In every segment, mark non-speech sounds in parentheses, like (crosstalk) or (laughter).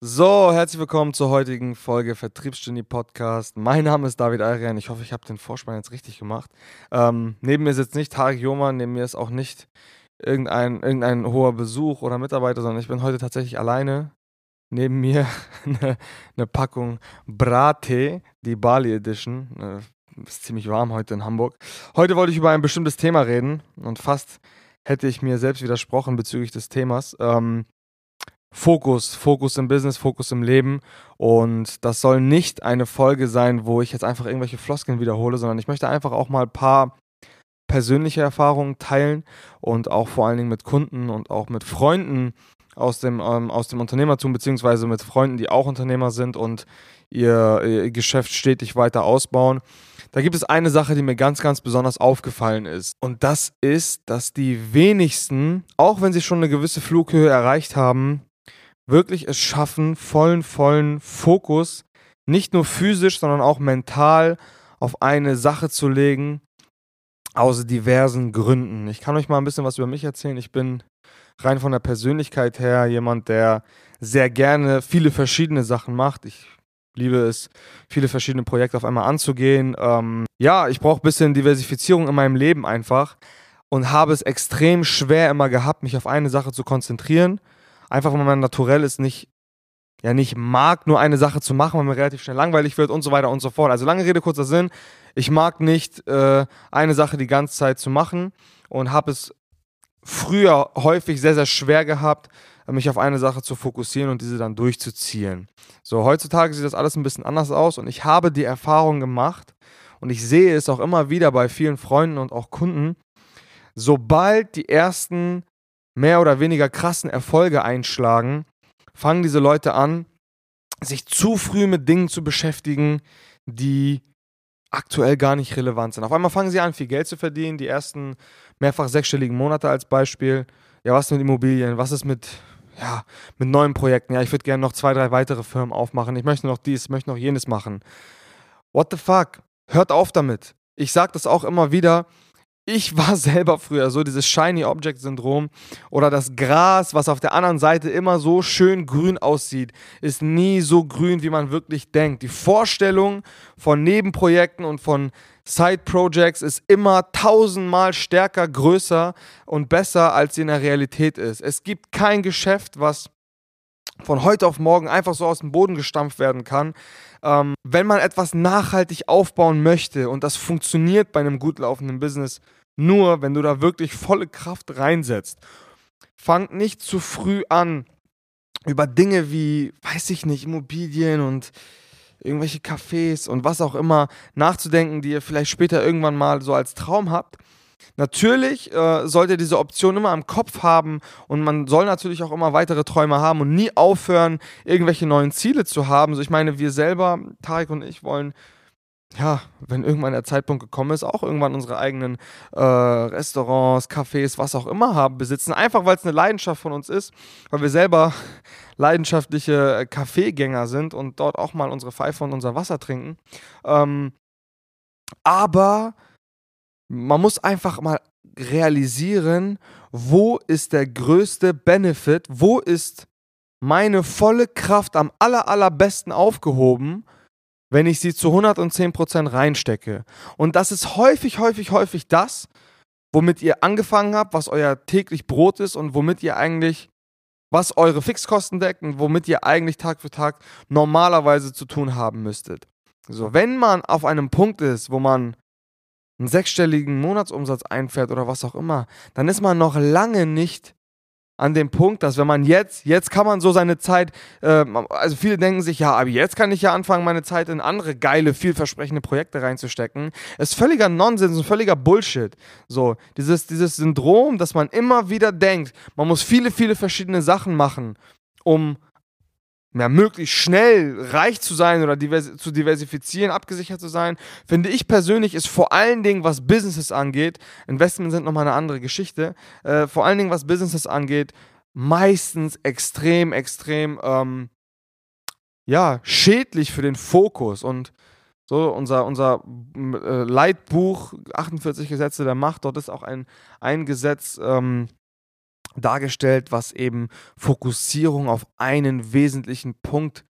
So, herzlich willkommen zur heutigen Folge Vertriebsgenie Podcast. Mein Name ist David Ayrian. Ich hoffe, ich habe den Vorspann jetzt richtig gemacht. Ähm, neben mir sitzt nicht Tarek Joman, neben mir ist auch nicht irgendein, irgendein hoher Besuch oder Mitarbeiter, sondern ich bin heute tatsächlich alleine. Neben mir (laughs) eine, eine Packung Brattee, die Bali Edition. Äh, ist ziemlich warm heute in Hamburg. Heute wollte ich über ein bestimmtes Thema reden und fast hätte ich mir selbst widersprochen bezüglich des Themas. Ähm, Fokus, Fokus im Business, Fokus im Leben. Und das soll nicht eine Folge sein, wo ich jetzt einfach irgendwelche Floskeln wiederhole, sondern ich möchte einfach auch mal ein paar persönliche Erfahrungen teilen und auch vor allen Dingen mit Kunden und auch mit Freunden aus dem, ähm, aus dem Unternehmertum, beziehungsweise mit Freunden, die auch Unternehmer sind und ihr, ihr Geschäft stetig weiter ausbauen. Da gibt es eine Sache, die mir ganz, ganz besonders aufgefallen ist. Und das ist, dass die wenigsten, auch wenn sie schon eine gewisse Flughöhe erreicht haben, wirklich es schaffen, vollen, vollen Fokus, nicht nur physisch, sondern auch mental auf eine Sache zu legen, aus diversen Gründen. Ich kann euch mal ein bisschen was über mich erzählen. Ich bin rein von der Persönlichkeit her jemand, der sehr gerne viele verschiedene Sachen macht. Ich liebe es, viele verschiedene Projekte auf einmal anzugehen. Ähm, ja, ich brauche ein bisschen Diversifizierung in meinem Leben einfach und habe es extrem schwer immer gehabt, mich auf eine Sache zu konzentrieren einfach weil man naturell ist, nicht, ja, nicht mag, nur eine Sache zu machen, weil mir relativ schnell langweilig wird und so weiter und so fort. Also lange Rede, kurzer Sinn. Ich mag nicht, äh, eine Sache die ganze Zeit zu machen und habe es früher häufig sehr, sehr schwer gehabt, mich auf eine Sache zu fokussieren und diese dann durchzuziehen. So, heutzutage sieht das alles ein bisschen anders aus und ich habe die Erfahrung gemacht und ich sehe es auch immer wieder bei vielen Freunden und auch Kunden, sobald die ersten mehr oder weniger krassen Erfolge einschlagen, fangen diese Leute an, sich zu früh mit Dingen zu beschäftigen, die aktuell gar nicht relevant sind. Auf einmal fangen sie an, viel Geld zu verdienen, die ersten mehrfach sechsstelligen Monate als Beispiel. Ja, was mit Immobilien? Was ist mit, ja, mit neuen Projekten? Ja, ich würde gerne noch zwei, drei weitere Firmen aufmachen. Ich möchte noch dies, möchte noch jenes machen. What the fuck? Hört auf damit. Ich sage das auch immer wieder ich war selber früher so, dieses Shiny Object Syndrom oder das Gras, was auf der anderen Seite immer so schön grün aussieht, ist nie so grün, wie man wirklich denkt. Die Vorstellung von Nebenprojekten und von Side Projects ist immer tausendmal stärker, größer und besser, als sie in der Realität ist. Es gibt kein Geschäft, was von heute auf morgen einfach so aus dem Boden gestampft werden kann. Ähm, wenn man etwas nachhaltig aufbauen möchte und das funktioniert bei einem gut laufenden Business, nur, wenn du da wirklich volle Kraft reinsetzt. Fang nicht zu früh an, über Dinge wie, weiß ich nicht, Immobilien und irgendwelche Cafés und was auch immer nachzudenken, die ihr vielleicht später irgendwann mal so als Traum habt. Natürlich äh, sollt ihr diese Option immer im Kopf haben und man soll natürlich auch immer weitere Träume haben und nie aufhören, irgendwelche neuen Ziele zu haben. So, ich meine, wir selber, Tarek und ich, wollen ja, wenn irgendwann der Zeitpunkt gekommen ist, auch irgendwann unsere eigenen äh, Restaurants, Cafés, was auch immer haben, besitzen. Einfach weil es eine Leidenschaft von uns ist, weil wir selber (laughs) leidenschaftliche Kaffeegänger sind und dort auch mal unsere Pfeife und unser Wasser trinken. Ähm, aber man muss einfach mal realisieren, wo ist der größte Benefit, wo ist meine volle Kraft am aller, allerbesten aufgehoben wenn ich sie zu 110% reinstecke. Und das ist häufig, häufig, häufig das, womit ihr angefangen habt, was euer täglich Brot ist und womit ihr eigentlich, was eure Fixkosten deckt und womit ihr eigentlich Tag für Tag normalerweise zu tun haben müsstet. So, wenn man auf einem Punkt ist, wo man einen sechsstelligen Monatsumsatz einfährt oder was auch immer, dann ist man noch lange nicht an dem Punkt, dass wenn man jetzt, jetzt kann man so seine Zeit, äh, also viele denken sich, ja, aber jetzt kann ich ja anfangen, meine Zeit in andere geile, vielversprechende Projekte reinzustecken. ist völliger Nonsens und völliger Bullshit. So, dieses, dieses Syndrom, dass man immer wieder denkt, man muss viele, viele verschiedene Sachen machen, um ja, möglichst schnell reich zu sein oder divers zu diversifizieren, abgesichert zu sein, finde ich persönlich ist vor allen Dingen, was Businesses angeht, Investments sind nochmal eine andere Geschichte, äh, vor allen Dingen, was Businesses angeht, meistens extrem, extrem, ähm, ja, schädlich für den Fokus. Und so, unser, unser äh, Leitbuch 48 Gesetze der Macht, dort ist auch ein, ein Gesetz, ähm, dargestellt, was eben Fokussierung auf einen wesentlichen Punkt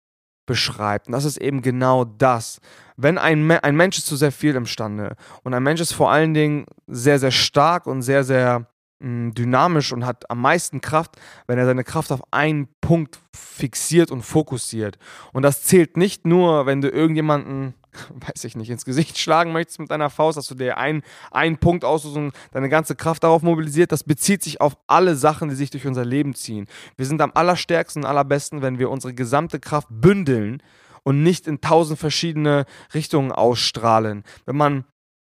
beschreibt. Und das ist eben genau das. Wenn ein, ein Mensch ist zu sehr viel imstande und ein Mensch ist vor allen Dingen sehr, sehr stark und sehr, sehr dynamisch und hat am meisten Kraft, wenn er seine Kraft auf einen Punkt fixiert und fokussiert. Und das zählt nicht nur, wenn du irgendjemanden (laughs) weiß ich nicht, ins Gesicht schlagen möchtest mit deiner Faust, dass du dir einen, einen Punkt aussuchst und deine ganze Kraft darauf mobilisiert, das bezieht sich auf alle Sachen, die sich durch unser Leben ziehen. Wir sind am allerstärksten und allerbesten, wenn wir unsere gesamte Kraft bündeln und nicht in tausend verschiedene Richtungen ausstrahlen. Wenn man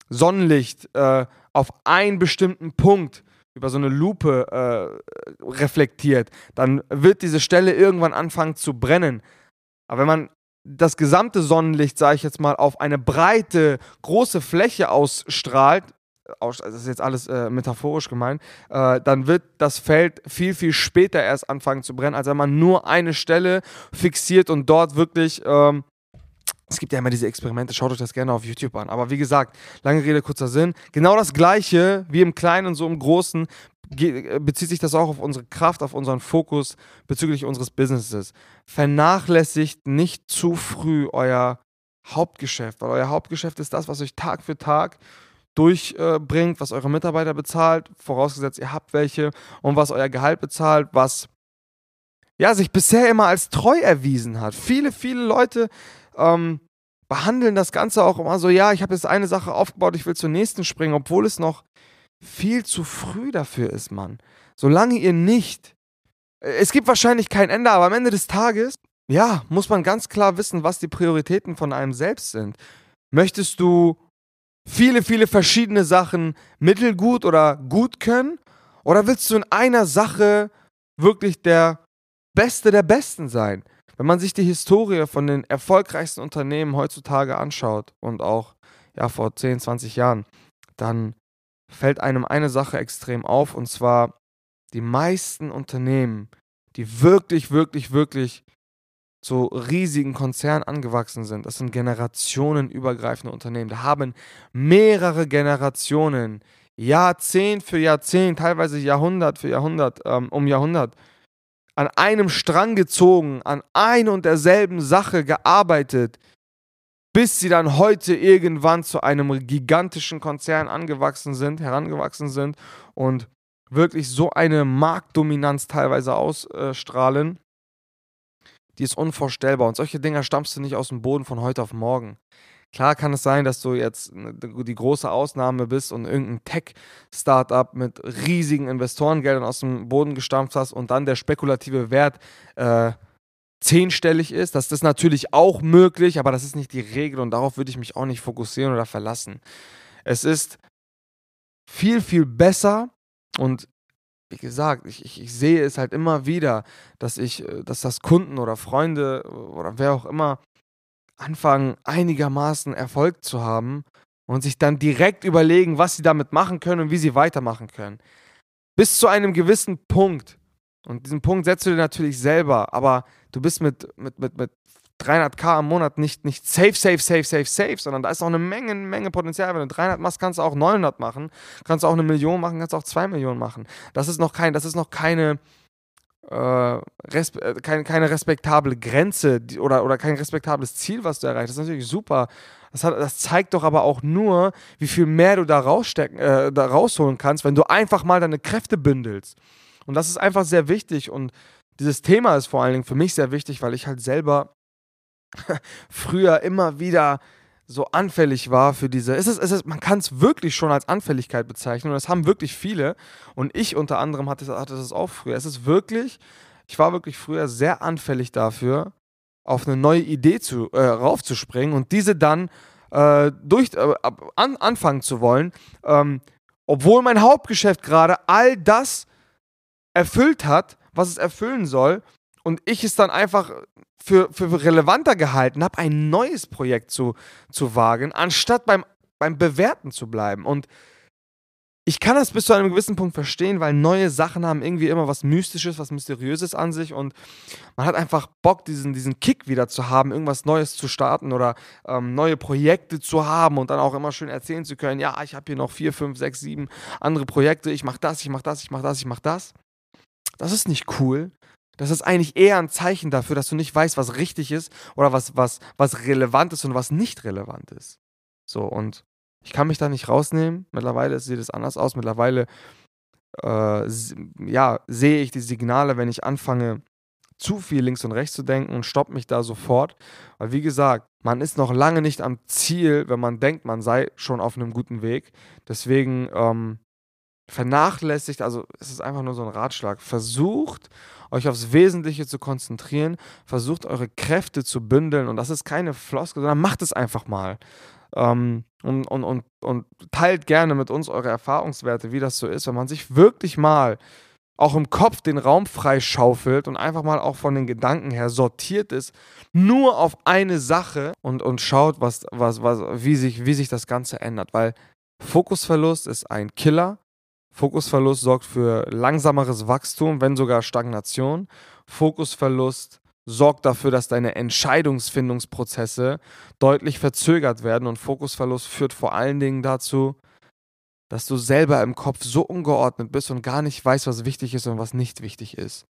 Sonnenlicht äh, auf einen bestimmten Punkt über so eine Lupe äh, reflektiert, dann wird diese Stelle irgendwann anfangen zu brennen. Aber wenn man das gesamte Sonnenlicht, sage ich jetzt mal, auf eine breite, große Fläche ausstrahlt, das ist jetzt alles äh, metaphorisch gemeint, äh, dann wird das Feld viel, viel später erst anfangen zu brennen, als wenn man nur eine Stelle fixiert und dort wirklich ähm, es gibt ja immer diese Experimente, schaut euch das gerne auf YouTube an. Aber wie gesagt, lange Rede, kurzer Sinn. Genau das Gleiche wie im Kleinen und so im Großen bezieht sich das auch auf unsere Kraft, auf unseren Fokus bezüglich unseres Businesses. Vernachlässigt nicht zu früh euer Hauptgeschäft, weil euer Hauptgeschäft ist das, was euch Tag für Tag durchbringt, was eure Mitarbeiter bezahlt, vorausgesetzt ihr habt welche, und was euer Gehalt bezahlt, was ja sich bisher immer als treu erwiesen hat. Viele, viele Leute ähm, behandeln das Ganze auch immer so, ja, ich habe jetzt eine Sache aufgebaut, ich will zur nächsten springen, obwohl es noch viel zu früh dafür ist, Mann. Solange ihr nicht. Äh, es gibt wahrscheinlich kein Ende, aber am Ende des Tages, ja, muss man ganz klar wissen, was die Prioritäten von einem selbst sind. Möchtest du viele, viele verschiedene Sachen mittelgut oder gut können? Oder willst du in einer Sache wirklich der Beste der Besten sein? Wenn man sich die Historie von den erfolgreichsten Unternehmen heutzutage anschaut und auch ja, vor 10, 20 Jahren, dann fällt einem eine Sache extrem auf und zwar die meisten Unternehmen, die wirklich, wirklich, wirklich zu riesigen Konzernen angewachsen sind. Das sind generationenübergreifende Unternehmen. Da haben mehrere Generationen, Jahrzehnt für Jahrzehnt, teilweise Jahrhundert für Jahrhundert, ähm, um Jahrhundert, an einem Strang gezogen, an ein und derselben Sache gearbeitet, bis sie dann heute irgendwann zu einem gigantischen Konzern angewachsen sind, herangewachsen sind und wirklich so eine Marktdominanz teilweise ausstrahlen, die ist unvorstellbar. Und solche Dinger stammst du nicht aus dem Boden von heute auf morgen. Klar kann es sein, dass du jetzt die große Ausnahme bist und irgendein Tech-Startup mit riesigen Investorengeldern aus dem Boden gestampft hast und dann der spekulative Wert äh, zehnstellig ist. Das ist natürlich auch möglich, aber das ist nicht die Regel und darauf würde ich mich auch nicht fokussieren oder verlassen. Es ist viel, viel besser und wie gesagt, ich, ich, ich, sehe es halt immer wieder, dass ich, äh, dass das Kunden oder Freunde oder wer auch immer anfangen, einigermaßen Erfolg zu haben und sich dann direkt überlegen, was sie damit machen können und wie sie weitermachen können. Bis zu einem gewissen Punkt. Und diesen Punkt setzt du dir natürlich selber, aber du bist mit, mit, mit, mit 300k im Monat nicht, nicht safe, safe, safe, safe, safe, sondern da ist auch eine Menge, Menge Potenzial. Wenn du 300 machst, kannst du auch 900 machen, kannst du auch eine Million machen, kannst du auch 2 Millionen machen. Das ist noch, kein, das ist noch keine, äh, respe äh, keine, keine respektable Grenze oder, oder kein respektables Ziel, was du erreichst. Das ist natürlich super. Das, hat, das zeigt doch aber auch nur, wie viel mehr du da, rausstecken, äh, da rausholen kannst, wenn du einfach mal deine Kräfte bündelst. Und das ist einfach sehr wichtig und dieses Thema ist vor allen Dingen für mich sehr wichtig, weil ich halt selber (laughs) früher immer wieder so anfällig war für diese. Es ist, es man kann es wirklich schon als Anfälligkeit bezeichnen und das haben wirklich viele. Und ich unter anderem hatte, hatte das auch früher. Es ist wirklich, ich war wirklich früher sehr anfällig dafür, auf eine neue Idee zu, äh, raufzuspringen und diese dann äh, durch, äh, an, anfangen zu wollen, ähm, obwohl mein Hauptgeschäft gerade all das erfüllt hat, was es erfüllen soll und ich es dann einfach für, für relevanter gehalten habe, ein neues Projekt zu, zu wagen, anstatt beim, beim Bewerten zu bleiben. Und ich kann das bis zu einem gewissen Punkt verstehen, weil neue Sachen haben irgendwie immer was Mystisches, was Mysteriöses an sich und man hat einfach Bock, diesen, diesen Kick wieder zu haben, irgendwas Neues zu starten oder ähm, neue Projekte zu haben und dann auch immer schön erzählen zu können, ja, ich habe hier noch vier, fünf, sechs, sieben andere Projekte, ich mache das, ich mache das, ich mache das, ich mache das. Das ist nicht cool. Das ist eigentlich eher ein Zeichen dafür, dass du nicht weißt, was richtig ist oder was, was, was relevant ist und was nicht relevant ist. So, und ich kann mich da nicht rausnehmen. Mittlerweile sieht es anders aus. Mittlerweile äh, ja, sehe ich die Signale, wenn ich anfange, zu viel links und rechts zu denken und stoppe mich da sofort. Weil, wie gesagt, man ist noch lange nicht am Ziel, wenn man denkt, man sei schon auf einem guten Weg. Deswegen ähm, vernachlässigt, also es ist einfach nur so ein Ratschlag, versucht euch aufs Wesentliche zu konzentrieren, versucht eure Kräfte zu bündeln und das ist keine Floskel, sondern macht es einfach mal. Ähm, und, und, und, und teilt gerne mit uns eure Erfahrungswerte, wie das so ist, wenn man sich wirklich mal auch im Kopf den Raum freischaufelt und einfach mal auch von den Gedanken her sortiert ist, nur auf eine Sache und, und schaut, was, was, was, wie, sich, wie sich das Ganze ändert. Weil Fokusverlust ist ein Killer. Fokusverlust sorgt für langsameres Wachstum, wenn sogar Stagnation. Fokusverlust sorgt dafür, dass deine Entscheidungsfindungsprozesse deutlich verzögert werden und Fokusverlust führt vor allen Dingen dazu, dass du selber im Kopf so ungeordnet bist und gar nicht weißt, was wichtig ist und was nicht wichtig ist.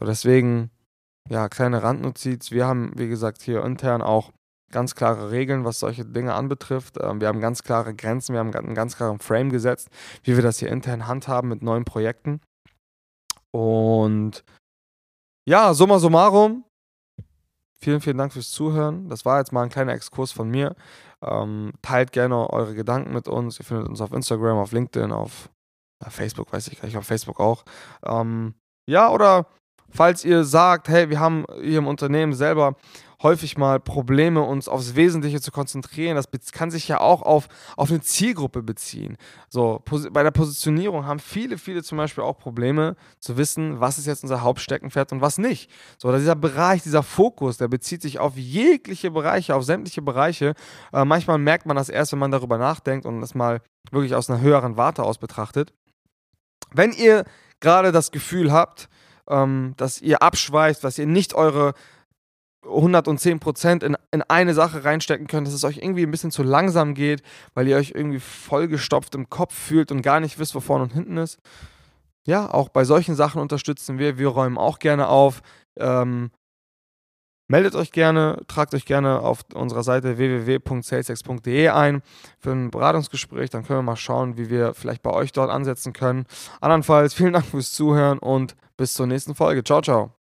So, deswegen, ja, kleine Randnotiz. Wir haben, wie gesagt, hier intern auch ganz klare Regeln, was solche Dinge anbetrifft. Ähm, wir haben ganz klare Grenzen, wir haben einen ganz klaren Frame gesetzt, wie wir das hier intern handhaben mit neuen Projekten. Und ja, summa summarum, vielen, vielen Dank fürs Zuhören. Das war jetzt mal ein kleiner Exkurs von mir. Ähm, teilt gerne eure Gedanken mit uns. Ihr findet uns auf Instagram, auf LinkedIn, auf Facebook, weiß ich gar nicht, auf Facebook auch. Ähm, ja, oder falls ihr sagt, hey, wir haben hier im Unternehmen selber häufig mal Probleme, uns aufs Wesentliche zu konzentrieren. Das kann sich ja auch auf, auf eine Zielgruppe beziehen. So, bei der Positionierung haben viele, viele zum Beispiel auch Probleme zu wissen, was ist jetzt unser Hauptsteckenpferd und was nicht. So, dieser Bereich, dieser Fokus, der bezieht sich auf jegliche Bereiche, auf sämtliche Bereiche. Äh, manchmal merkt man das erst, wenn man darüber nachdenkt und das mal wirklich aus einer höheren Warte aus betrachtet. Wenn ihr gerade das Gefühl habt, ähm, dass ihr abschweift, dass ihr nicht eure 110 Prozent in, in eine Sache reinstecken könnt, dass es euch irgendwie ein bisschen zu langsam geht, weil ihr euch irgendwie vollgestopft im Kopf fühlt und gar nicht wisst, wo vorne und hinten ist. Ja, auch bei solchen Sachen unterstützen wir. Wir räumen auch gerne auf. Ähm, meldet euch gerne, tragt euch gerne auf unserer Seite www.salesex.de ein für ein Beratungsgespräch. Dann können wir mal schauen, wie wir vielleicht bei euch dort ansetzen können. Andernfalls vielen Dank fürs Zuhören und bis zur nächsten Folge. Ciao, ciao.